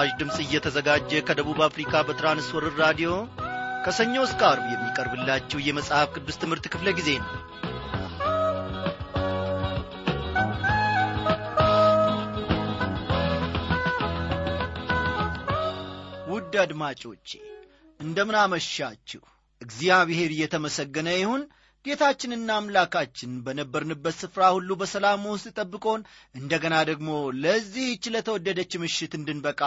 ይህ በምስራች ድምፅ እየተዘጋጀ ከደቡብ አፍሪካ በትራንስወርር ራዲዮ ከሰኞ እስከ አርብ የሚቀርብላችሁ የመጽሐፍ ቅዱስ ትምህርት ክፍለ ጊዜ ነው። ውድ አድማጮቼ እንደምን አመሻችሁ እግዚአብሔር እየተመሰገነ ይሁን ጌታችንና አምላካችን በነበርንበት ስፍራ ሁሉ በሰላም ውስጥ ጠብቆን እንደገና ደግሞ ለዚህች ለተወደደች ምሽት እንድንበቃ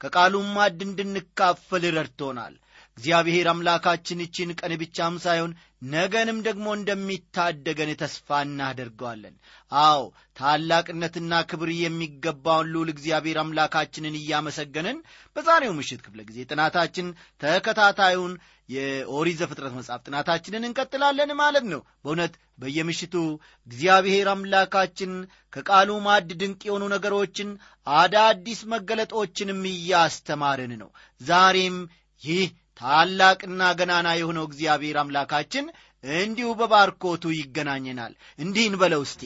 ከቃሉም ማድ እንድንካፈል ረድቶናል እግዚአብሔር አምላካችን ይችን ቀን ብቻም ሳይሆን ነገንም ደግሞ እንደሚታደገን ተስፋ እናደርገዋለን። አዎ ታላቅነትና ክብር የሚገባውን ልዑል እግዚአብሔር አምላካችንን እያመሰገንን በዛሬው ምሽት ክፍለ ጊዜ ጥናታችን ተከታታዩን የኦሪት ዘፍጥረት መጽሐፍ ጥናታችንን እንቀጥላለን ማለት ነው። በእውነት በየምሽቱ እግዚአብሔር አምላካችን ከቃሉ ማድ ድንቅ የሆኑ ነገሮችን አዳዲስ መገለጦችንም እያስተማርን ነው። ዛሬም ይህ ታላቅና ገናና የሆነው እግዚአብሔር አምላካችን እንዲሁ በባርኮቱ ይገናኘናል። እንዲህ እንበለው እስቲ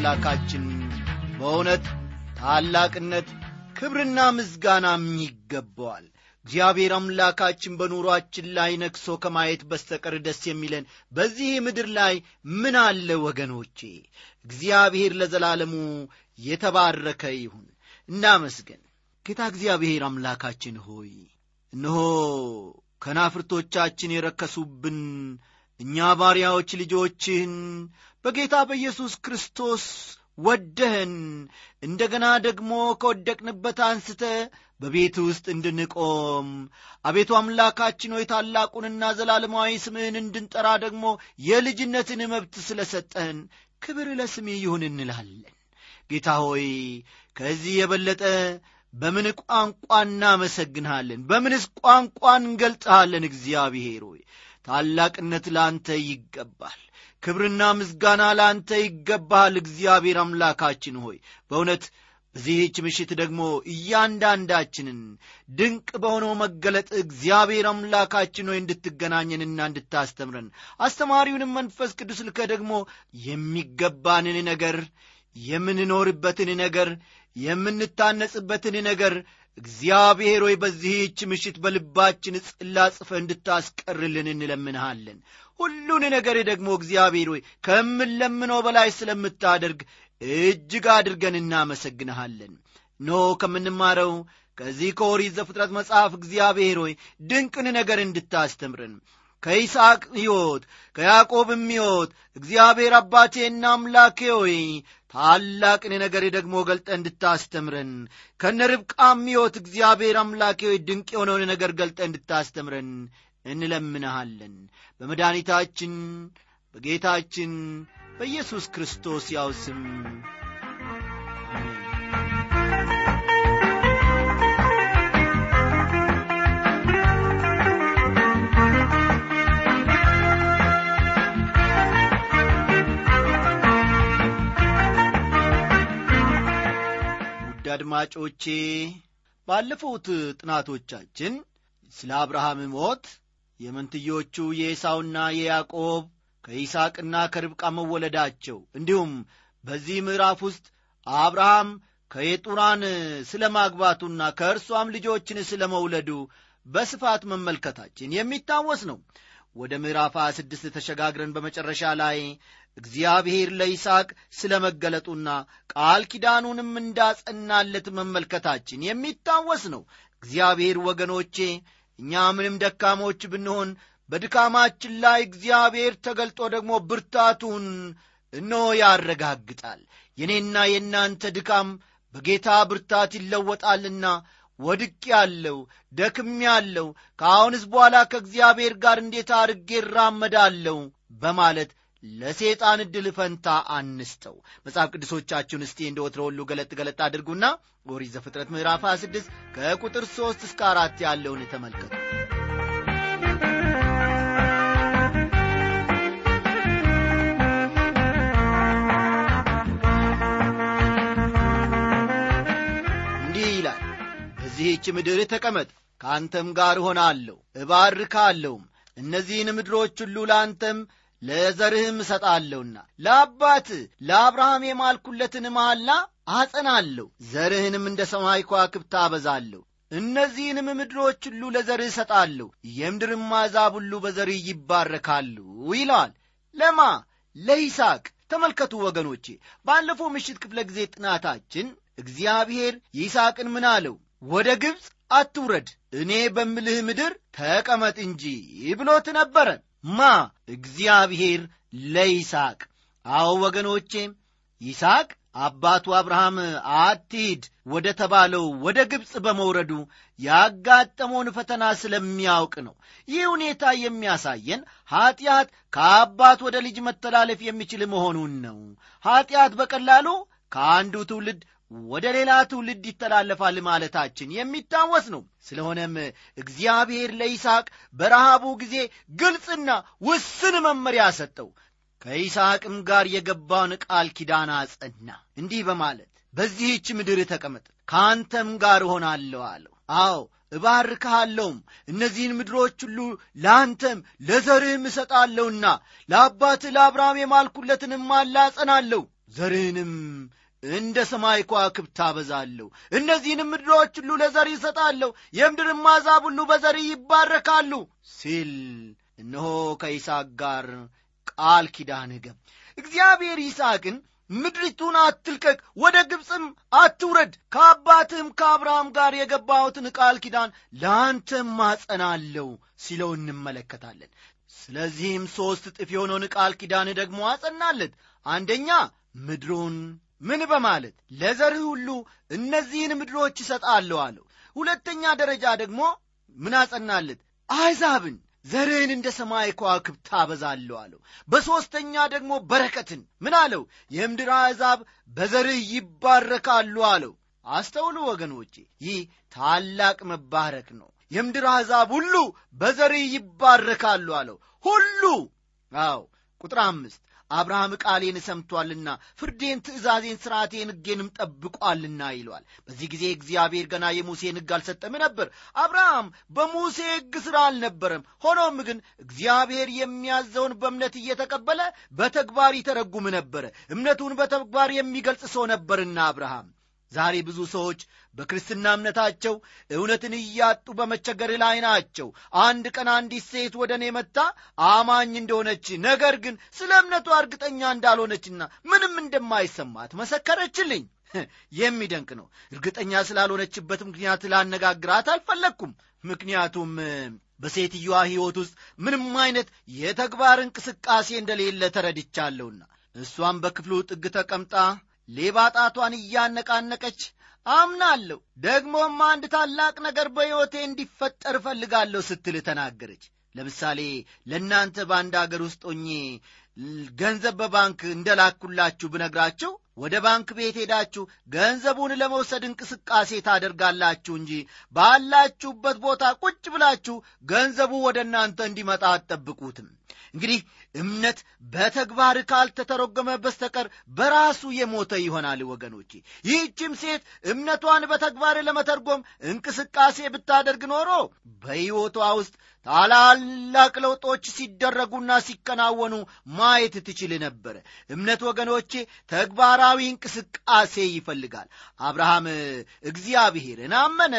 አምላካችን በእውነት ታላቅነት ክብርና ምስጋናም ይገባዋል። እግዚአብሔር አምላካችን በኑሮአችን ላይ ነክሶ ከማየት በስተቀር ደስ የሚለን በዚህ ምድር ላይ ምን አለ ወገኖቼ? እግዚአብሔር ለዘላለሙ የተባረከ ይሁን። እናመስገን ጌታ እግዚአብሔር አምላካችን ሆይ እነሆ ከናፍርቶቻችን የረከሱብን እኛ ባሪያዎች ልጆችህን በጌታ በኢየሱስ ክርስቶስ ወደህን እንደገና ደግሞ ከወደቅንበት አንስተ በቤት ውስጥ እንድንቆም። አቤቱ አምላካችን ሆይ ታላቁንና ዘላለማዊ ስምህን እንድንጠራ ደግሞ የልጅነትን መብት ስለ ሰጠህን ክብር ለስምህ ይሁን እንላለን። ጌታ ሆይ ከዚህ የበለጠ በምን ቋንቋ እናመሰግንሃለን? በምንስ ቋንቋ እንገልጠሃለን እግዚአብሔር ሆይ ታላቅነት ለአንተ ይገባል ክብርና ምስጋና ለአንተ ይገባሃል እግዚአብሔር አምላካችን ሆይ በእውነት በዚህች ምሽት ደግሞ እያንዳንዳችንን ድንቅ በሆነው መገለጥ እግዚአብሔር አምላካችን ሆይ እንድትገናኘንና እንድታስተምረን አስተማሪውንም መንፈስ ቅዱስ ልከ ደግሞ የሚገባንን ነገር የምንኖርበትን ነገር የምንታነጽበትን ነገር እግዚአብሔር ሆይ በዚህች ምሽት በልባችን ጽላ ጽፈ እንድታስቀርልን እንለምንሃለን። ሁሉን ነገር ደግሞ እግዚአብሔር ሆይ ከምንለምነው በላይ ስለምታደርግ እጅግ አድርገን እናመሰግንሃለን። ኖ ከምንማረው ከዚህ ከኦሪት ዘፍጥረት መጽሐፍ እግዚአብሔር ሆይ ድንቅን ነገር እንድታስተምረን። ከይስሐቅ ሕይወት ከያዕቆብም ሕይወት እግዚአብሔር አባቴና አምላኬ ሆይ ታላቅን ነገር ደግሞ ገልጠ እንድታስተምረን ከነ ርብቃም ሕይወት እግዚአብሔር አምላኬ ድንቅ የሆነውን ነገር ገልጠ እንድታስተምረን እንለምንሃለን። በመድኃኒታችን በጌታችን በኢየሱስ ክርስቶስ ያው ስም አድማጮቼ ባለፉት ጥናቶቻችን ስለ አብርሃም ሞት የመንትዮቹ የኤሳውና የያዕቆብ ከይስቅና ከርብቃ መወለዳቸው እንዲሁም በዚህ ምዕራፍ ውስጥ አብርሃም ከየጡራን ስለ ማግባቱና ከእርሷም ልጆችን ስለ መውለዱ በስፋት መመልከታችን የሚታወስ ነው። ወደ ምዕራፍ 26 ተሸጋግረን በመጨረሻ ላይ እግዚአብሔር ለይስሐቅ ስለ መገለጡና ቃል ኪዳኑንም እንዳጸናለት መመልከታችን የሚታወስ ነው። እግዚአብሔር ወገኖቼ እኛ ምንም ደካሞች ብንሆን በድካማችን ላይ እግዚአብሔር ተገልጦ ደግሞ ብርታቱን እነሆ ያረጋግጣል። የኔና የእናንተ ድካም በጌታ ብርታት ይለወጣልና ወድቅ ያለው ደክም ያለው ከአሁንስ በኋላ ከእግዚአብሔር ጋር እንዴት አድርጌ እራመዳለሁ በማለት ለሴጣን ዕድል ፈንታ አንስተው። መጽሐፍ ቅዱሶቻችሁን እስቲ እንደ ወትሮ ሁሉ ገለጥ ገለጥ አድርጉና ኦሪት ዘፍጥረት ምዕራፍ 26 ከቁጥር 3 እስከ አራት ያለውን ተመልከቱ። እንዲህ ይላል በዚህች ምድር ተቀመጥ ከአንተም ጋር እሆናለሁ እባርካለሁም። እነዚህን ምድሮች ሁሉ ለአንተም ለዘርህም እሰጣለሁና ለአባት ለአብርሃም የማልኩለትን መሐላ አጸናለሁ። ዘርህንም እንደ ሰማይ ከዋክብት አበዛለሁ። እነዚህንም ምድሮች ሁሉ ለዘርህ እሰጣለሁ። የምድርም አሕዛብ ሁሉ በዘርህ ይባረካሉ ይለዋል ለማ ለይስቅ ተመልከቱ ወገኖቼ ባለፈው ምሽት ክፍለ ጊዜ ጥናታችን እግዚአብሔር ይስቅን ምን አለው? ወደ ግብፅ አትውረድ እኔ በምልህ ምድር ተቀመጥ እንጂ ብሎት ነበረ ማ? እግዚአብሔር ለይስቅ አዎ ወገኖቼ ይስቅ አባቱ አብርሃም አትሂድ ወደ ተባለው ወደ ግብፅ በመውረዱ ያጋጠመውን ፈተና ስለሚያውቅ ነው። ይህ ሁኔታ የሚያሳየን ኀጢአት ከአባት ወደ ልጅ መተላለፍ የሚችል መሆኑን ነው። ኀጢአት በቀላሉ ከአንዱ ትውልድ ወደ ሌላ ትውልድ ይተላለፋል ማለታችን የሚታወስ ነው። ስለሆነም እግዚአብሔር ለይስቅ በረሃቡ ጊዜ ግልጽና ውስን መመሪያ ሰጠው። ከይስቅም ጋር የገባውን ቃል ኪዳን አጸና። እንዲህ በማለት በዚህች ምድር ተቀመጥ ከአንተም ጋር እሆናለሁ አለው። አዎ እባርክሃለሁም። እነዚህን ምድሮች ሁሉ ለአንተም ለዘርህም እሰጣለሁና ለአባትህ ለአብርሃም የማልኩለትንም አላጸናለሁ ዘርህንም እንደ ሰማይ ከዋክብት ታበዛለሁ እነዚህንም ምድሮች ሁሉ ለዘር ይሰጣለሁ የምድርም አሕዛብ ሁሉ በዘር ይባረካሉ ሲል እነሆ ከይስቅ ጋር ቃል ኪዳን ገብ እግዚአብሔር ይስቅን ምድሪቱን አትልቀቅ ወደ ግብፅም አትውረድ ከአባትህም ከአብርሃም ጋር የገባሁትን ቃል ኪዳን ለአንተም ማጸናለሁ ሲለው እንመለከታለን። ስለዚህም ሦስት እጥፍ የሆነውን ቃል ኪዳን ደግሞ አጸናለት። አንደኛ ምድሩን ምን በማለት ለዘርህ ሁሉ እነዚህን ምድሮች ይሰጣለሁ አለው። ሁለተኛ ደረጃ ደግሞ ምን አጸናለት? አሕዛብን ዘርህን እንደ ሰማይ ከዋክብት ታበዛለሁ አለው። በሦስተኛ ደግሞ በረከትን ምን አለው? የምድር አሕዛብ በዘርህ ይባረካሉ አለው። አስተውሉ ወገኖቼ ይህ ታላቅ መባረክ ነው። የምድር አሕዛብ ሁሉ በዘርህ ይባረካሉ አለው። ሁሉ! አዎ ቁጥር አምስት አብርሃም ቃሌን ሰምቷልና ፍርዴን ትእዛዜን ሥርዓቴን ሕጌንም ጠብቋልና ይለዋል በዚህ ጊዜ እግዚአብሔር ገና የሙሴን ሕግ አልሰጠም ነበር። አብርሃም በሙሴ ሕግ ሥራ አልነበረም። ሆኖም ግን እግዚአብሔር የሚያዘውን በእምነት እየተቀበለ በተግባር ይተረጉም ነበረ። እምነቱን በተግባር የሚገልጽ ሰው ነበርና አብርሃም ዛሬ ብዙ ሰዎች በክርስትና እምነታቸው እውነትን እያጡ በመቸገር ላይ ናቸው። አንድ ቀን አንዲት ሴት ወደ እኔ መጥታ አማኝ እንደሆነች ነገር ግን ስለ እምነቷ እርግጠኛ እንዳልሆነችና ምንም እንደማይሰማት መሰከረችልኝ። የሚደንቅ ነው። እርግጠኛ ስላልሆነችበት ምክንያት ላነጋግራት አልፈለግኩም። ምክንያቱም በሴትዮዋ ሕይወት ውስጥ ምንም አይነት የተግባር እንቅስቃሴ እንደሌለ ተረድቻለሁና እሷም በክፍሉ ጥግ ተቀምጣ ሌባ ጣቷን እያነቃነቀች አምናለሁ፣ ደግሞም አንድ ታላቅ ነገር በሕይወቴ እንዲፈጠር እፈልጋለሁ ስትል ተናገረች። ለምሳሌ ለእናንተ በአንድ አገር ውስጥ ሆኜ ገንዘብ በባንክ እንደላኩላችሁ ብነግራችሁ ወደ ባንክ ቤት ሄዳችሁ ገንዘቡን ለመውሰድ እንቅስቃሴ ታደርጋላችሁ እንጂ ባላችሁበት ቦታ ቁጭ ብላችሁ ገንዘቡ ወደ እናንተ እንዲመጣ አትጠብቁትም። እንግዲህ እምነት በተግባር ካልተተረጎመ በስተቀር በራሱ የሞተ ይሆናል። ወገኖቼ ይህችም ሴት እምነቷን በተግባር ለመተርጎም እንቅስቃሴ ብታደርግ ኖሮ በሕይወቷ ውስጥ ታላላቅ ለውጦች ሲደረጉና ሲከናወኑ ማየት ትችል ነበረ። እምነት ወገኖቼ ተግባራዊ እንቅስቃሴ ይፈልጋል። አብርሃም እግዚአብሔርን አመነ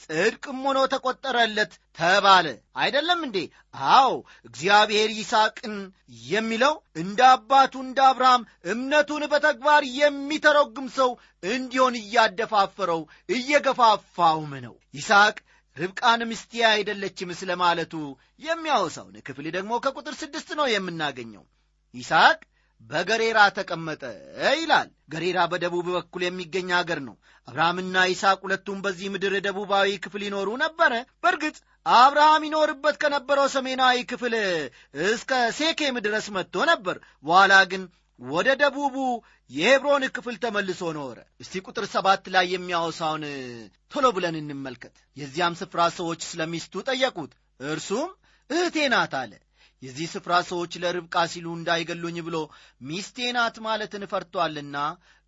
ጽድቅም ሆኖ ተቆጠረለት ተባለ። አይደለም እንዴ? አዎ፣ እግዚአብሔር ይስሐቅን የሚለው እንደ አባቱ እንደ አብርሃም እምነቱን በተግባር የሚተረጉም ሰው እንዲሆን እያደፋፈረው እየገፋፋውም ነው። ይስሐቅ ርብቃን ሚስቴ አይደለችም ስለ ማለቱ የሚያወሳውን ክፍል ደግሞ ከቁጥር ስድስት ነው የምናገኘው። ይስሐቅ በገሬራ ተቀመጠ ይላል። ገሬራ በደቡብ በኩል የሚገኝ አገር ነው። አብርሃምና ይስሐቅ ሁለቱም በዚህ ምድር ደቡባዊ ክፍል ይኖሩ ነበረ። በእርግጥ አብርሃም ይኖርበት ከነበረው ሰሜናዊ ክፍል እስከ ሴኬም ድረስ መጥቶ ነበር። በኋላ ግን ወደ ደቡቡ የሄብሮን ክፍል ተመልሶ ኖረ። እስቲ ቁጥር ሰባት ላይ የሚያወሳውን ቶሎ ብለን እንመልከት። የዚያም ስፍራ ሰዎች ስለ ሚስቱ ጠየቁት። እርሱም እህቴ ናት አለ። የዚህ ስፍራ ሰዎች ለርብቃ ሲሉ እንዳይገሉኝ ብሎ ሚስቴ ናት ማለትን ፈርቶአልና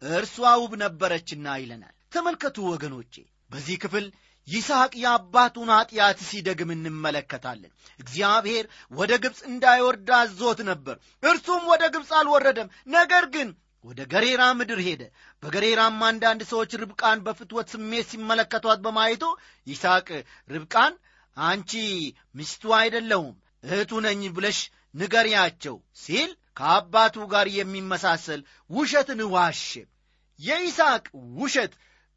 እርሷ ውብ ነበረችና ይለናል። ተመልከቱ ወገኖቼ፣ በዚህ ክፍል ይስሐቅ የአባቱን ኀጢአት ሲደግም እንመለከታለን። እግዚአብሔር ወደ ግብፅ እንዳይወርድ አዞት ነበር። እርሱም ወደ ግብፅ አልወረደም። ነገር ግን ወደ ገሬራ ምድር ሄደ። በገሬራም አንዳንድ ሰዎች ርብቃን በፍትወት ስሜት ሲመለከቷት በማየቱ ይስሐቅ ርብቃን አንቺ ሚስቱ አይደለሁም እህቱ ነኝ ብለሽ ንገሪያቸው ሲል ከአባቱ ጋር የሚመሳሰል ውሸትን ዋሸ። የይስሐቅ ውሸት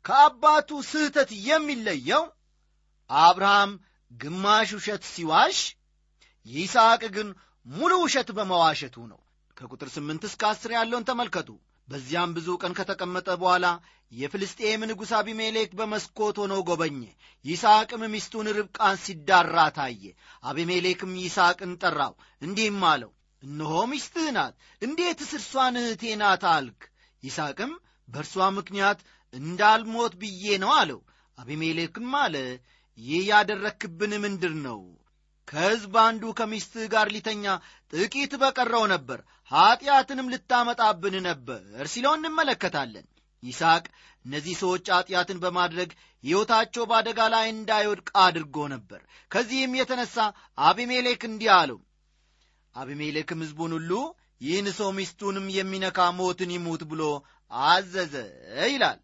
ከአባቱ ስህተት የሚለየው አብርሃም ግማሽ ውሸት ሲዋሽ፣ ይስሐቅ ግን ሙሉ ውሸት በመዋሸቱ ነው። ከቁጥር ስምንት እስከ አስር ያለውን ተመልከቱ። በዚያም ብዙ ቀን ከተቀመጠ በኋላ የፍልስጤም ንጉሥ አቢሜሌክ በመስኮት ሆኖ ጎበኘ። ይስሐቅም ሚስቱን ርብቃን ሲዳራ ታየ። አቢሜሌክም ይስሐቅን ጠራው፣ እንዲህም አለው፣ እነሆ ሚስትህ ናት፣ እንዴትስ እርሷን እህቴ ናት አልክ? ይስሐቅም በእርሷ ምክንያት እንዳልሞት ብዬ ነው አለው። አቢሜሌክም አለ፣ ይህ ያደረክብን ምንድር ነው? ከሕዝብ አንዱ ከሚስትህ ጋር ሊተኛ ጥቂት በቀረው ነበር፣ ኀጢአትንም ልታመጣብን ነበር ሲለው እንመለከታለን። ይስሐቅ እነዚህ ሰዎች ኀጢአትን በማድረግ ሕይወታቸው በአደጋ ላይ እንዳይወድቅ አድርጎ ነበር። ከዚህም የተነሣ አቢሜሌክ እንዲህ አለው። አቢሜሌክም ሕዝቡን ሁሉ ይህን ሰው ሚስቱንም የሚነካ ሞትን ይሙት ብሎ አዘዘ ይላል።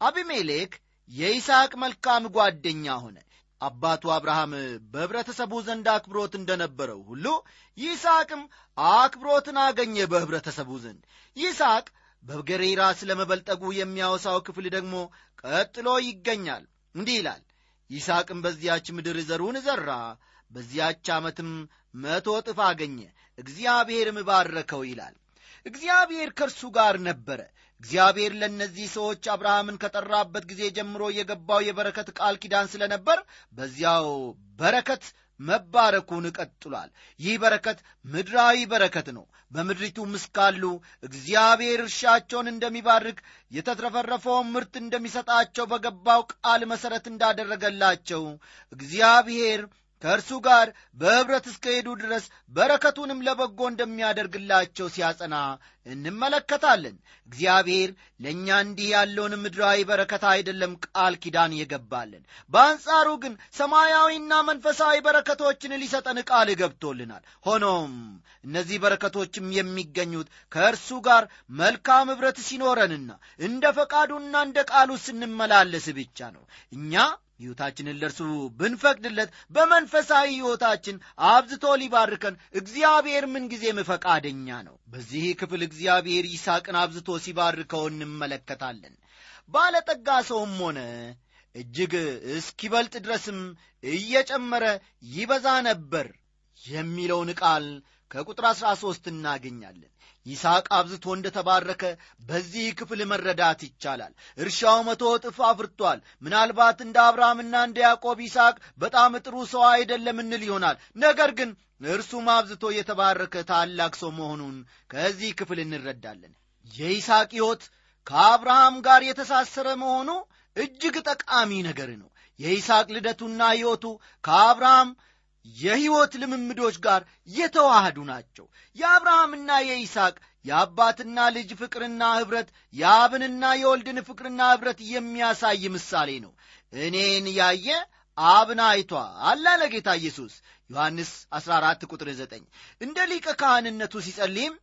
አቢሜሌክ የይስሐቅ መልካም ጓደኛ ሆነ። አባቱ አብርሃም በኅብረተሰቡ ዘንድ አክብሮት እንደነበረው ሁሉ ይስሐቅም አክብሮትን አገኘ በኅብረተሰቡ ዘንድ። ይስሐቅ በገሬራ ስለ መበልጠጉ የሚያወሳው ክፍል ደግሞ ቀጥሎ ይገኛል። እንዲህ ይላል፣ ይስሐቅም በዚያች ምድር ዘሩን ዘራ፣ በዚያች ዓመትም መቶ እጥፍ አገኘ፣ እግዚአብሔርም ባረከው ይላል። እግዚአብሔር ከእርሱ ጋር ነበረ። እግዚአብሔር ለእነዚህ ሰዎች አብርሃምን ከጠራበት ጊዜ ጀምሮ የገባው የበረከት ቃል ኪዳን ስለ ነበር በዚያው በረከት መባረኩን ቀጥሏል። ይህ በረከት ምድራዊ በረከት ነው። በምድሪቱም እስካሉ እግዚአብሔር እርሻቸውን እንደሚባርክ የተትረፈረፈውን ምርት እንደሚሰጣቸው በገባው ቃል መሠረት እንዳደረገላቸው እግዚአብሔር ከእርሱ ጋር በኅብረት እስከ ሄዱ ድረስ በረከቱንም ለበጎ እንደሚያደርግላቸው ሲያጸና እንመለከታለን። እግዚአብሔር ለእኛ እንዲህ ያለውን ምድራዊ በረከት አይደለም ቃል ኪዳን የገባለን። በአንጻሩ ግን ሰማያዊና መንፈሳዊ በረከቶችን ሊሰጠን ቃል ገብቶልናል። ሆኖም እነዚህ በረከቶችም የሚገኙት ከእርሱ ጋር መልካም ኅብረት ሲኖረንና እንደ ፈቃዱና እንደ ቃሉ ስንመላለስ ብቻ ነው። እኛ ሕይወታችንን ለእርሱ ብንፈቅድለት በመንፈሳዊ ሕይወታችን አብዝቶ ሊባርከን እግዚአብሔር ምንጊዜም ፈቃደኛ ነው። በዚህ ክፍል እግዚአብሔር ይስሐቅን አብዝቶ ሲባርከው እንመለከታለን። ባለጠጋ ሰውም ሆነ እጅግ እስኪበልጥ ድረስም እየጨመረ ይበዛ ነበር የሚለውን ቃል ከቁጥር አሥራ ሦስት እናገኛለን። ይስሐቅ አብዝቶ እንደ ተባረከ በዚህ ክፍል መረዳት ይቻላል። እርሻው መቶ እጥፍ አፍርቷል። ምናልባት እንደ አብርሃምና እንደ ያዕቆብ ይስሐቅ በጣም ጥሩ ሰው አይደለም እንል ይሆናል። ነገር ግን እርሱም አብዝቶ የተባረከ ታላቅ ሰው መሆኑን ከዚህ ክፍል እንረዳለን። የይስሐቅ ሕይወት ከአብርሃም ጋር የተሳሰረ መሆኑ እጅግ ጠቃሚ ነገር ነው። የይስሐቅ ልደቱና ሕይወቱ ከአብርሃም የሕይወት ልምምዶች ጋር የተዋህዱ ናቸው። የአብርሃምና የይስሐቅ የአባትና ልጅ ፍቅርና ኅብረት የአብንና የወልድን ፍቅርና ኅብረት የሚያሳይ ምሳሌ ነው። እኔን ያየ አብን አይቷል አለ ጌታ ኢየሱስ። ዮሐንስ 14 ቁጥር 9 እንደ ሊቀ ካህንነቱ ሲጸልይም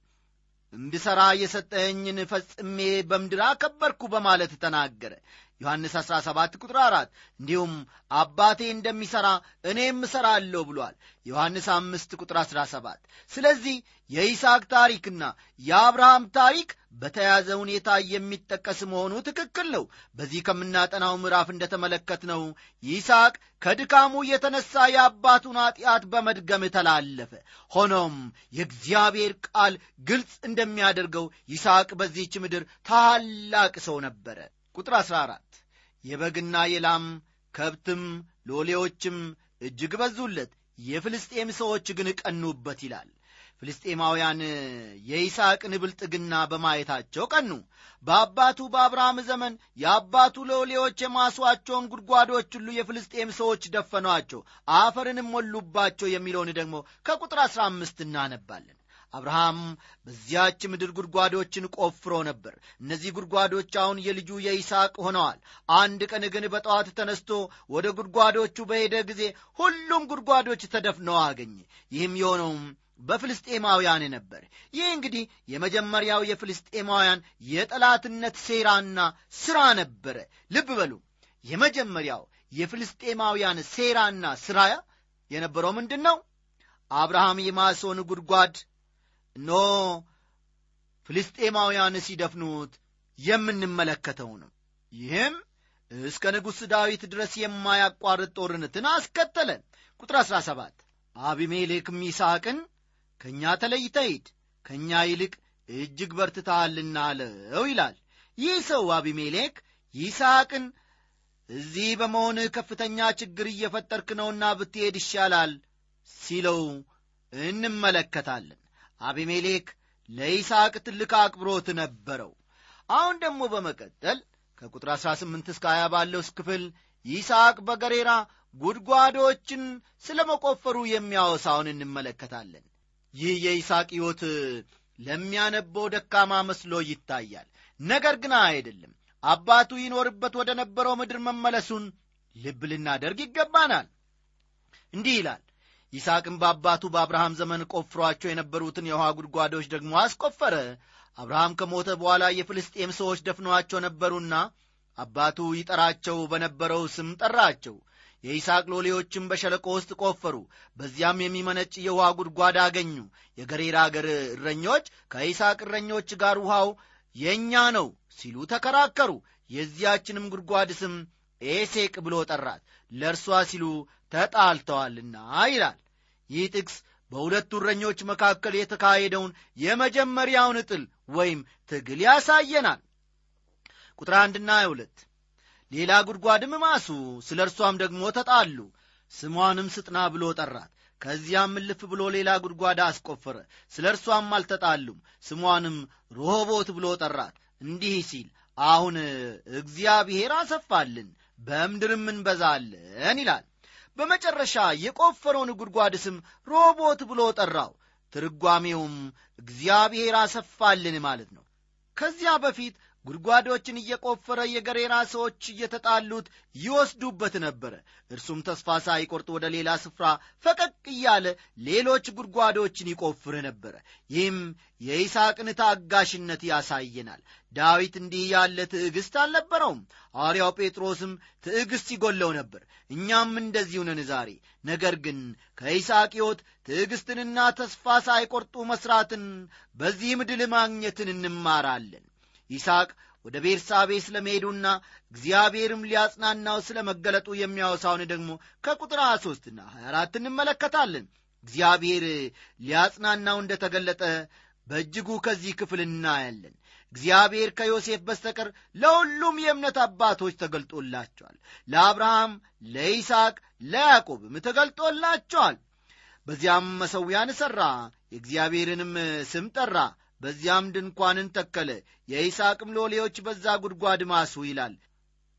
እንድሠራ የሰጠኸኝን ፈጽሜ በምድር አከበርኩ በማለት ተናገረ ዮሐንስ 17 ቁጥር 4 እንዲሁም አባቴ እንደሚሠራ እኔም እሠራለሁ ብሏል። ዮሐንስ 5 ቁጥር 17 ስለዚህ የይስሐቅ ታሪክና የአብርሃም ታሪክ በተያዘ ሁኔታ የሚጠቀስ መሆኑ ትክክል ነው። በዚህ ከምናጠናው ምዕራፍ እንደተመለከትነው ይስሐቅ ከድካሙ የተነሳ የአባቱን ኀጢአት በመድገም ተላለፈ። ሆኖም የእግዚአብሔር ቃል ግልጽ እንደሚያደርገው ይስሐቅ በዚህች ምድር ታላቅ ሰው ነበረ ቁጥር 14 የበግና የላም ከብትም ሎሌዎችም እጅግ በዙለት። የፍልስጤም ሰዎች ግን ቀኑበት ይላል። ፍልስጤማውያን የይስሐቅን ብልጥግና በማየታቸው ቀኑ። በአባቱ በአብርሃም ዘመን የአባቱ ሎሌዎች የማሷቸውን ጉድጓዶች ሁሉ የፍልስጤም ሰዎች ደፈኗቸው አፈርንም ሞሉባቸው የሚለውን ደግሞ ከቁጥር አሥራ አምስት እናነባለን አብርሃም በዚያች ምድር ጉድጓዶችን ቆፍሮ ነበር። እነዚህ ጉድጓዶች አሁን የልጁ የይስሐቅ ሆነዋል። አንድ ቀን ግን በጠዋት ተነስቶ ወደ ጉድጓዶቹ በሄደ ጊዜ ሁሉም ጉድጓዶች ተደፍነው አገኘ። ይህም የሆነውም በፍልስጤማውያን ነበር። ይህ እንግዲህ የመጀመሪያው የፍልስጤማውያን የጠላትነት ሴራና ሥራ ነበረ። ልብ በሉ የመጀመሪያው የፍልስጤማውያን ሴራና ሥራ የነበረው ምንድን ነው? አብርሃም የማሶን ጉድጓድ ኖ ፍልስጤማውያን ሲደፍኑት የምንመለከተው ነው። ይህም እስከ ንጉሥ ዳዊት ድረስ የማያቋርጥ ጦርነትን አስከተለ። ቁጥር 17 አቢሜሌክም ይስሐቅን ከእኛ ተለይተ ሂድ ከእኛ ይልቅ እጅግ በርትተሃልና አለው ይላል። ይህ ሰው አቢሜሌክ ይስሐቅን እዚህ በመሆንህ ከፍተኛ ችግር እየፈጠርክ ነውና ብትሄድ ይሻላል ሲለው እንመለከታለን አቢሜሌክ ለይስሐቅ ትልቅ አክብሮት ነበረው። አሁን ደግሞ በመቀጠል ከቁጥር 18 እስከ 20 ባለው ክፍል ይስሐቅ በገሬራ ጉድጓዶችን ስለ መቆፈሩ የሚያወሳውን እንመለከታለን። ይህ የይስሐቅ ሕይወት ለሚያነበው ደካማ መስሎ ይታያል። ነገር ግን አይደለም። አባቱ ይኖርበት ወደ ነበረው ምድር መመለሱን ልብ ልናደርግ ይገባናል። እንዲህ ይላል ይስሐቅም በአባቱ በአብርሃም ዘመን ቆፍሯቸው የነበሩትን የውሃ ጉድጓዶች ደግሞ አስቆፈረ። አብርሃም ከሞተ በኋላ የፍልስጤም ሰዎች ደፍነዋቸው ነበሩና አባቱ ይጠራቸው በነበረው ስም ጠራቸው። የይስሐቅ ሎሌዎችም በሸለቆ ውስጥ ቆፈሩ። በዚያም የሚመነጭ የውሃ ጉድጓድ አገኙ። የገሬራ አገር እረኞች ከይስሐቅ እረኞች ጋር ውሃው የእኛ ነው ሲሉ ተከራከሩ። የዚያችንም ጉድጓድ ስም ኤሴቅ ብሎ ጠራት። ለእርሷ ሲሉ ተጣልተዋልና ይላል። ይህ ጥቅስ በሁለቱ እረኞች መካከል የተካሄደውን የመጀመሪያውን ጥል ወይም ትግል ያሳየናል። ቁጥር አንድና ሁለት ሌላ ጉድጓድም ማሱ ስለ እርሷም ደግሞ ተጣሉ። ስሟንም ስጥና ብሎ ጠራት። ከዚያም እልፍ ብሎ ሌላ ጉድጓድ አስቆፈረ። ስለ እርሷም አልተጣሉም። ስሟንም ሮቦት ብሎ ጠራት። እንዲህ ሲል አሁን እግዚአብሔር አሰፋልን በምድርም እንበዛለን ይላል። በመጨረሻ የቆፈረውን ጉድጓድ ስም ሮቦት ብሎ ጠራው። ትርጓሜውም እግዚአብሔር አሰፋልን ማለት ነው። ከዚያ በፊት ጉድጓዶችን እየቆፈረ የገሬራ ሰዎች እየተጣሉት ይወስዱበት ነበረ እርሱም ተስፋ ሳይቆርጥ ወደ ሌላ ስፍራ ፈቀቅ እያለ ሌሎች ጉድጓዶችን ይቆፍር ነበረ ይህም የይስሐቅን ታጋሽነት ያሳየናል። ዳዊት እንዲህ ያለ ትዕግሥት አልነበረውም። ሐዋርያው ጴጥሮስም ትዕግሥት ይጎለው ነበር። እኛም እንደዚሁ ነን ዛሬ። ነገር ግን ከይስሐቅ ሕይወት ትዕግሥትንና ተስፋ ሳይቆርጡ መሥራትን በዚህ ምድል ማግኘትን እንማራለን ይስሐቅ ወደ ቤርሳቤ ስለ መሄዱና እግዚአብሔርም ሊያጽናናው ስለ መገለጡ የሚያወሳውን ደግሞ ከቁጥር 23ና 24 እንመለከታለን። እግዚአብሔር ሊያጽናናው እንደ ተገለጠ በእጅጉ ከዚህ ክፍል እናያለን። እግዚአብሔር ከዮሴፍ በስተቀር ለሁሉም የእምነት አባቶች ተገልጦላቸዋል። ለአብርሃም ለይስሐቅ ለያዕቆብም ተገልጦላቸዋል። በዚያም መሠዊያን ሠራ የእግዚአብሔርንም ስም ጠራ በዚያም ድንኳንን ተከለ። የይስሐቅም ሎሌዎች በዛ ጉድጓድ ማሱ ይላል።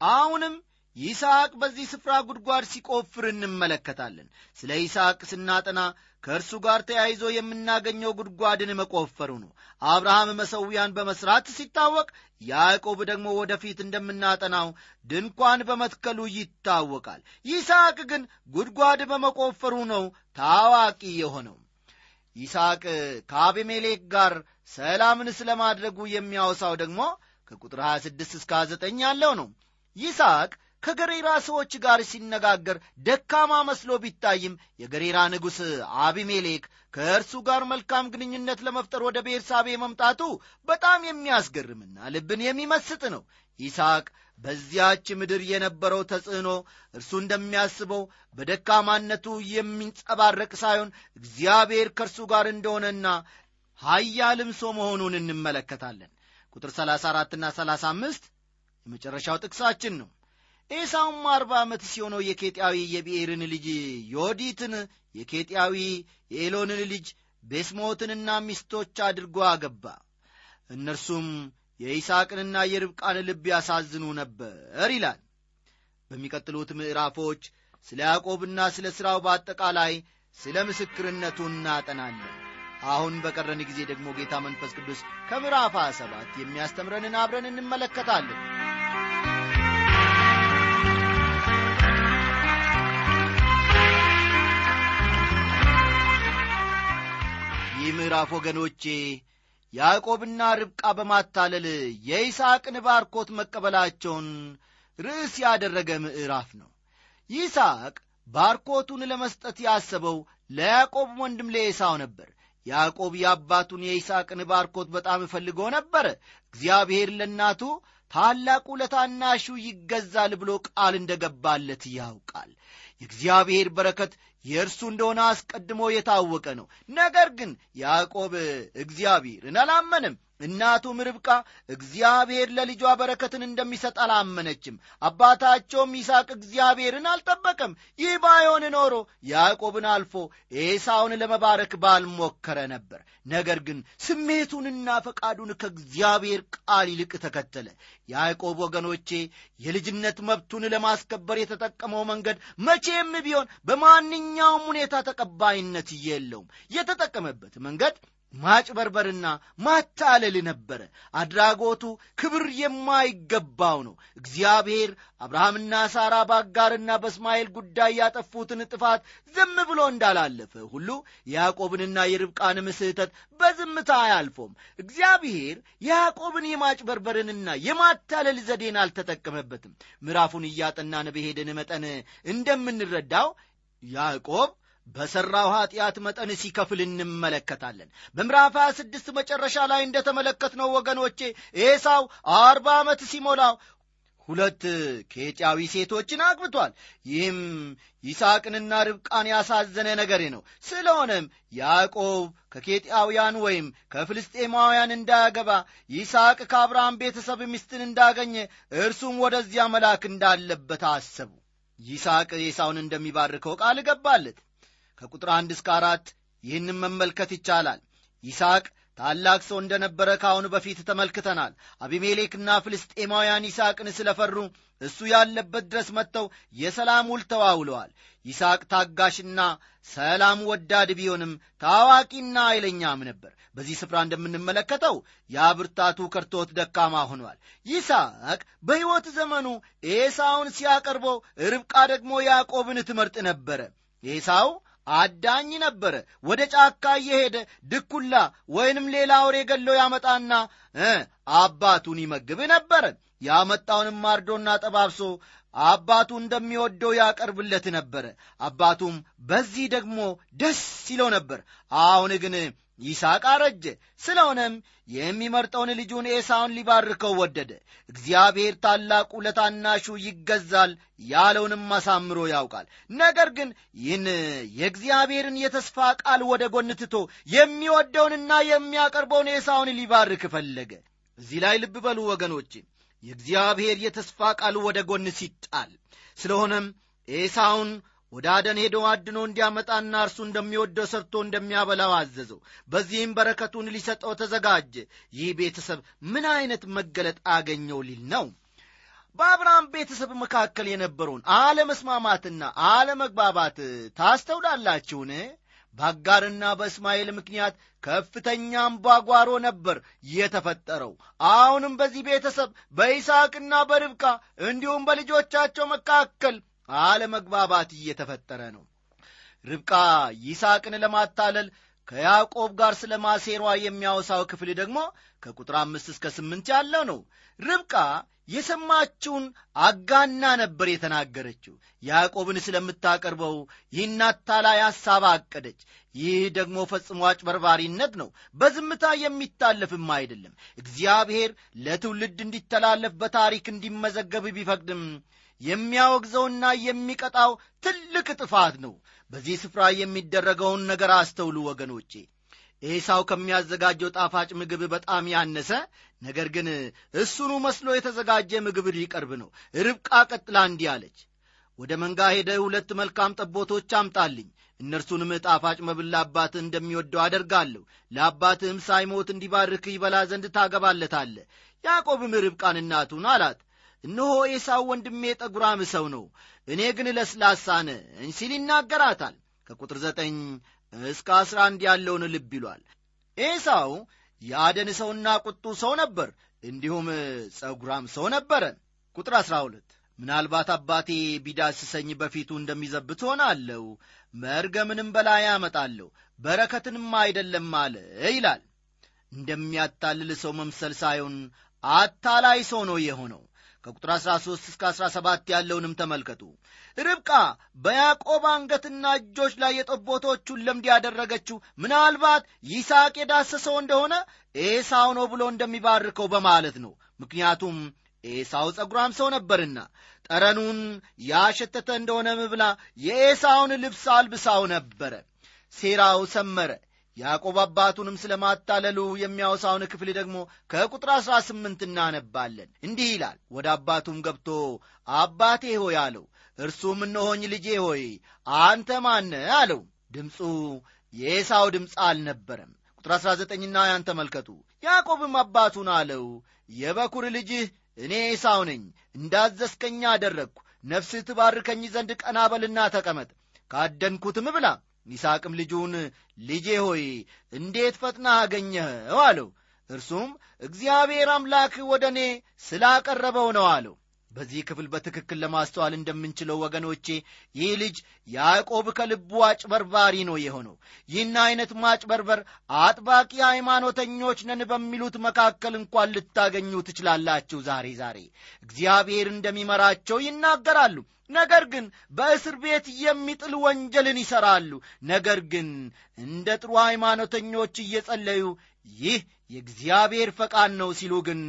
አሁንም ይስሐቅ በዚህ ስፍራ ጉድጓድ ሲቆፍር እንመለከታለን። ስለ ይስሐቅ ስናጠና ከእርሱ ጋር ተያይዞ የምናገኘው ጉድጓድን መቆፈሩ ነው። አብርሃም መሠዊያን በመሥራት ሲታወቅ ያዕቆብ ደግሞ ወደፊት እንደምናጠናው ድንኳን በመትከሉ ይታወቃል። ይስሐቅ ግን ጉድጓድ በመቆፈሩ ነው ታዋቂ የሆነው ይስሐቅ ከአቤሜሌክ ጋር ሰላምን ስለ ማድረጉ የሚያወሳው ደግሞ ከቁጥር 26 እስከ 29 ያለው ነው። ይስሐቅ ከገሬራ ሰዎች ጋር ሲነጋገር ደካማ መስሎ ቢታይም የገሬራ ንጉሥ አቢሜሌክ ከእርሱ ጋር መልካም ግንኙነት ለመፍጠር ወደ ቤርሳቤ መምጣቱ በጣም የሚያስገርምና ልብን የሚመስጥ ነው። ይስሐቅ በዚያች ምድር የነበረው ተጽዕኖ እርሱ እንደሚያስበው በደካማነቱ የሚንጸባረቅ ሳይሆን እግዚአብሔር ከእርሱ ጋር እንደሆነና ሀያልም ሰው መሆኑን እንመለከታለን። ቁጥር 34 ና 35 የመጨረሻው ጥቅሳችን ነው ኤሳውም አርባ ዓመት ሲሆነው የኬጢያዊ የብኤርን ልጅ ዮዲትን የኬጢያዊ የኤሎንን ልጅ ቤስሞትንና ሚስቶች አድርጎ አገባ። እነርሱም የይስሐቅንና የርብቃን ልብ ያሳዝኑ ነበር ይላል። በሚቀጥሉት ምዕራፎች ስለ ያዕቆብና ስለ ሥራው በአጠቃላይ ስለ ምስክርነቱ እናጠናለን። አሁን በቀረን ጊዜ ደግሞ ጌታ መንፈስ ቅዱስ ከምዕራፍ ሰባት የሚያስተምረንን አብረን እንመለከታለን ይህ ምዕራፍ ወገኖቼ ያዕቆብና ርብቃ በማታለል የይስሐቅን ባርኮት መቀበላቸውን ርዕስ ያደረገ ምዕራፍ ነው። ይስሐቅ ባርኮቱን ለመስጠት ያሰበው ለያዕቆብ ወንድም ለኤሳው ነበር። ያዕቆብ የአባቱን የይስሐቅን ባርኮት በጣም እፈልጎ ነበረ እግዚአብሔር ለእናቱ ታላቁ ለታናሹ ይገዛል ብሎ ቃል እንደ ገባለት ያውቃል። የእግዚአብሔር በረከት የእርሱ እንደሆነ አስቀድሞ የታወቀ ነው። ነገር ግን ያዕቆብ እግዚአብሔርን አላመንም እናቱም ርብቃ እግዚአብሔር ለልጇ በረከትን እንደሚሰጥ አላመነችም። አባታቸውም ይስሐቅ እግዚአብሔርን አልጠበቀም። ይህ ባይሆን ኖሮ ያዕቆብን አልፎ ኤሳውን ለመባረክ ባልሞከረ ነበር። ነገር ግን ስሜቱንና ፈቃዱን ከእግዚአብሔር ቃል ይልቅ ተከተለ። ያዕቆብ ወገኖቼ የልጅነት መብቱን ለማስከበር የተጠቀመው መንገድ መቼም ቢሆን በማንኛውም ሁኔታ ተቀባይነት የለውም። የተጠቀመበት መንገድ ማጭበርበርና ማታለል ነበረ። አድራጎቱ ክብር የማይገባው ነው። እግዚአብሔር አብርሃምና ሳራ በአጋርና በእስማኤል ጉዳይ ያጠፉትን ጥፋት ዝም ብሎ እንዳላለፈ ሁሉ ያዕቆብንና የርብቃንም ስህተት በዝምታ አያልፎም። እግዚአብሔር ያዕቆብን የማጭበርበርንና የማታለል ዘዴን አልተጠቀመበትም። ምዕራፉን እያጠናን በሄድን መጠን እንደምንረዳው ያዕቆብ በሠራው ኀጢአት መጠን ሲከፍል እንመለከታለን። በምዕራፍ 26 መጨረሻ ላይ እንደተመለከትነው ወገኖቼ ኤሳው አርባ ዓመት ሲሞላው ሁለት ኬጢያዊ ሴቶችን አግብቷል። ይህም ይስሐቅንና ርብቃን ያሳዘነ ነገር ነው። ስለሆነም ያዕቆብ ከኬጢያውያን ወይም ከፍልስጤማውያን እንዳያገባ ይስሐቅ ከአብርሃም ቤተሰብ ሚስትን እንዳገኘ እርሱም ወደዚያ መላክ እንዳለበት አሰቡ ይስሐቅ ኤሳውን እንደሚባርከው ቃል ገባለት። ከቁጥር አንድ እስከ አራት ይህንም መመልከት ይቻላል። ይስሐቅ ታላቅ ሰው እንደነበረ ከአሁኑ በፊት ተመልክተናል። አቢሜሌክና ፍልስጤማውያን ይስሐቅን ስለፈሩ እሱ ያለበት ድረስ መጥተው የሰላም ውል ተዋውለዋል። ይስሐቅ ታጋሽና ሰላም ወዳድ ቢሆንም ታዋቂና ኃይለኛም ነበር። በዚህ ስፍራ እንደምንመለከተው የብርታቱ ከርቶት ደካማ ሆኗል። ይስሐቅ በሕይወት ዘመኑ ኤሳውን ሲያቀርበው ርብቃ ደግሞ ያዕቆብን ትመርጥ ነበረ። ኤሳው አዳኝ ነበረ ወደ ጫካ እየሄደ ድኩላ ወይንም ሌላ አውሬ ገሎ ያመጣና አባቱን ይመግብ ነበረ ያመጣውንም አርዶና ጠባብሶ አባቱ እንደሚወደው ያቀርብለት ነበረ። አባቱም በዚህ ደግሞ ደስ ይለው ነበር። አሁን ግን ይስሐቅ አረጀ። ስለሆነም የሚመርጠውን ልጁን ኤሳውን ሊባርከው ወደደ። እግዚአብሔር ታላቁ ለታናሹ ይገዛል ያለውንም አሳምሮ ያውቃል። ነገር ግን ይህን የእግዚአብሔርን የተስፋ ቃል ወደ ጎን ትቶ የሚወደውንና የሚያቀርበውን ኤሳውን ሊባርክ ፈለገ። እዚህ ላይ ልብ በሉ ወገኖቼ፣ የእግዚአብሔር የተስፋ ቃል ወደ ጎን ሲጣል፣ ስለሆነም ኤሳውን ወደ አደን ሄዶ አድኖ እንዲያመጣና እርሱ እንደሚወደው ሰርቶ እንደሚያበላው አዘዘው። በዚህም በረከቱን ሊሰጠው ተዘጋጀ። ይህ ቤተሰብ ምን አይነት መገለጥ አገኘው ሊል ነው። በአብርሃም ቤተሰብ መካከል የነበረውን አለመስማማትና አለመግባባት ታስተውላላችሁን? በአጋርና በእስማኤል ምክንያት ከፍተኛ አምባጓሮ ነበር የተፈጠረው። አሁንም በዚህ ቤተሰብ በይስሐቅና በርብቃ እንዲሁም በልጆቻቸው መካከል አለመግባባት እየተፈጠረ ነው። ርብቃ ይስሐቅን ለማታለል ከያዕቆብ ጋር ስለ ማሴሯ የሚያወሳው ክፍል ደግሞ ከቁጥር አምስት እስከ ስምንት ያለው ነው። ርብቃ የሰማችውን አጋና ነበር የተናገረችው። ያዕቆብን ስለምታቀርበው ይህን አታላይ ሐሳብ አቀደች። ይህ ደግሞ ፈጽሞ አጭበርባሪነት ነው፣ በዝምታ የሚታለፍም አይደለም። እግዚአብሔር ለትውልድ እንዲተላለፍ በታሪክ እንዲመዘገብ ቢፈቅድም የሚያወግዘውና የሚቀጣው ትልቅ ጥፋት ነው። በዚህ ስፍራ የሚደረገውን ነገር አስተውሉ ወገኖቼ። ኤሳው ከሚያዘጋጀው ጣፋጭ ምግብ በጣም ያነሰ ነገር ግን እሱኑ መስሎ የተዘጋጀ ምግብ ሊቀርብ ነው። ርብቃ ቀጥላ እንዲህ አለች፣ ወደ መንጋ ሄደ ሁለት መልካም ጠቦቶች አምጣልኝ፣ እነርሱንም ጣፋጭ መብል ለአባትህ እንደሚወደው አደርጋለሁ፣ ለአባትህም ሳይሞት እንዲባርክህ ይበላ ዘንድ ታገባለታለህ። ያዕቆብም ርብቃን እናቱን አላት እነሆ ኤሳው ወንድሜ ጠጉራም ሰው ነው፣ እኔ ግን ለስላሳ ነኝ ሲል ይናገራታል። ከቁጥር ዘጠኝ እስከ አስራ አንድ ያለውን ልብ ይሏል። ኤሳው የአደን ሰውና ቁጡ ሰው ነበር፣ እንዲሁም ጸጉራም ሰው ነበረ። ቁጥር አስራ ሁለት ምናልባት አባቴ ቢዳስሰኝ በፊቱ እንደሚዘብት ሆናለሁ፣ መርገምንም በላይ ያመጣለሁ፣ በረከትንም አይደለም አለ ይላል። እንደሚያታልል ሰው መምሰል ሳይሆን አታላይ ሰው ነው የሆነው። ከቁጥር 13 እስከ 17 ያለውንም ተመልከቱ። ርብቃ በያዕቆብ አንገትና እጆች ላይ የጠቦቶቹን ለምድ ያደረገችው ምናልባት ይስሐቅ የዳሰሰው እንደሆነ ኤሳው ነው ብሎ እንደሚባርከው በማለት ነው። ምክንያቱም ኤሳው ጸጉራም ሰው ነበርና ጠረኑን ያሸተተ እንደሆነ ምብላ የኤሳውን ልብስ አልብሳው ነበረ። ሴራው ሰመረ። ያዕቆብ አባቱንም ስለ ማታለሉ የሚያወሳውን ክፍል ደግሞ ከቁጥር አሥራ ስምንት እናነባለን። እንዲህ ይላል። ወደ አባቱም ገብቶ አባቴ ሆይ አለው። እርሱም እነሆኝ ልጄ ሆይ አንተ ማነ አለው። ድምፁ የኤሳው ድምፅ አልነበረም። ቁጥር አሥራ ዘጠኝና ያን ተመልከቱ። ያዕቆብም አባቱን አለው የበኩር ልጅህ እኔ ኤሳው ነኝ፣ እንዳዘዝከኛ አደረግሁ። ነፍስህ ትባርከኝ ዘንድ ቀና በልና ተቀመጥ፣ ካደንኩትም ብላ ይስሐቅም ልጁን ልጄ ሆይ እንዴት ፈጥና አገኘኸው አለው። እርሱም እግዚአብሔር አምላክ ወደ እኔ ስላቀረበው ነው አለው። በዚህ ክፍል በትክክል ለማስተዋል እንደምንችለው ወገኖቼ ይህ ልጅ ያዕቆብ ከልቡ አጭበርባሪ ነው የሆነው። ይህን ዐይነት ማጭበርበር አጥባቂ ሃይማኖተኞች ነን በሚሉት መካከል እንኳን ልታገኙ ትችላላችሁ። ዛሬ ዛሬ እግዚአብሔር እንደሚመራቸው ይናገራሉ። ነገር ግን በእስር ቤት የሚጥል ወንጀልን ይሠራሉ። ነገር ግን እንደ ጥሩ ሃይማኖተኞች እየጸለዩ ይህ የእግዚአብሔር ፈቃድ ነው ሲሉ ግን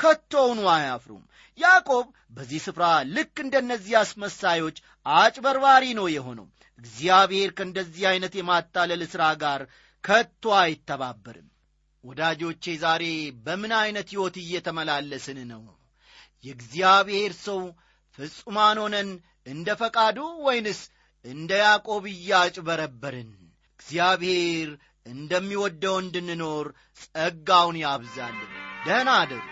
ከቶውኑ አያፍሩም። ያዕቆብ በዚህ ስፍራ ልክ እንደነዚህ አስመሳዮች አጭበርባሪ ነው የሆነው። እግዚአብሔር ከእንደዚህ ዐይነት የማታለል ሥራ ጋር ከቶ አይተባበርም። ወዳጆቼ ዛሬ በምን ዐይነት ሕይወት እየተመላለስን ነው? የእግዚአብሔር ሰው ፍጹማን ሆነን እንደ ፈቃዱ ወይንስ እንደ ያዕቆብ እያጭበረበርን? እግዚአብሔር እንደሚወደው እንድንኖር ጸጋውን ያብዛልን። ደህና አደሩ።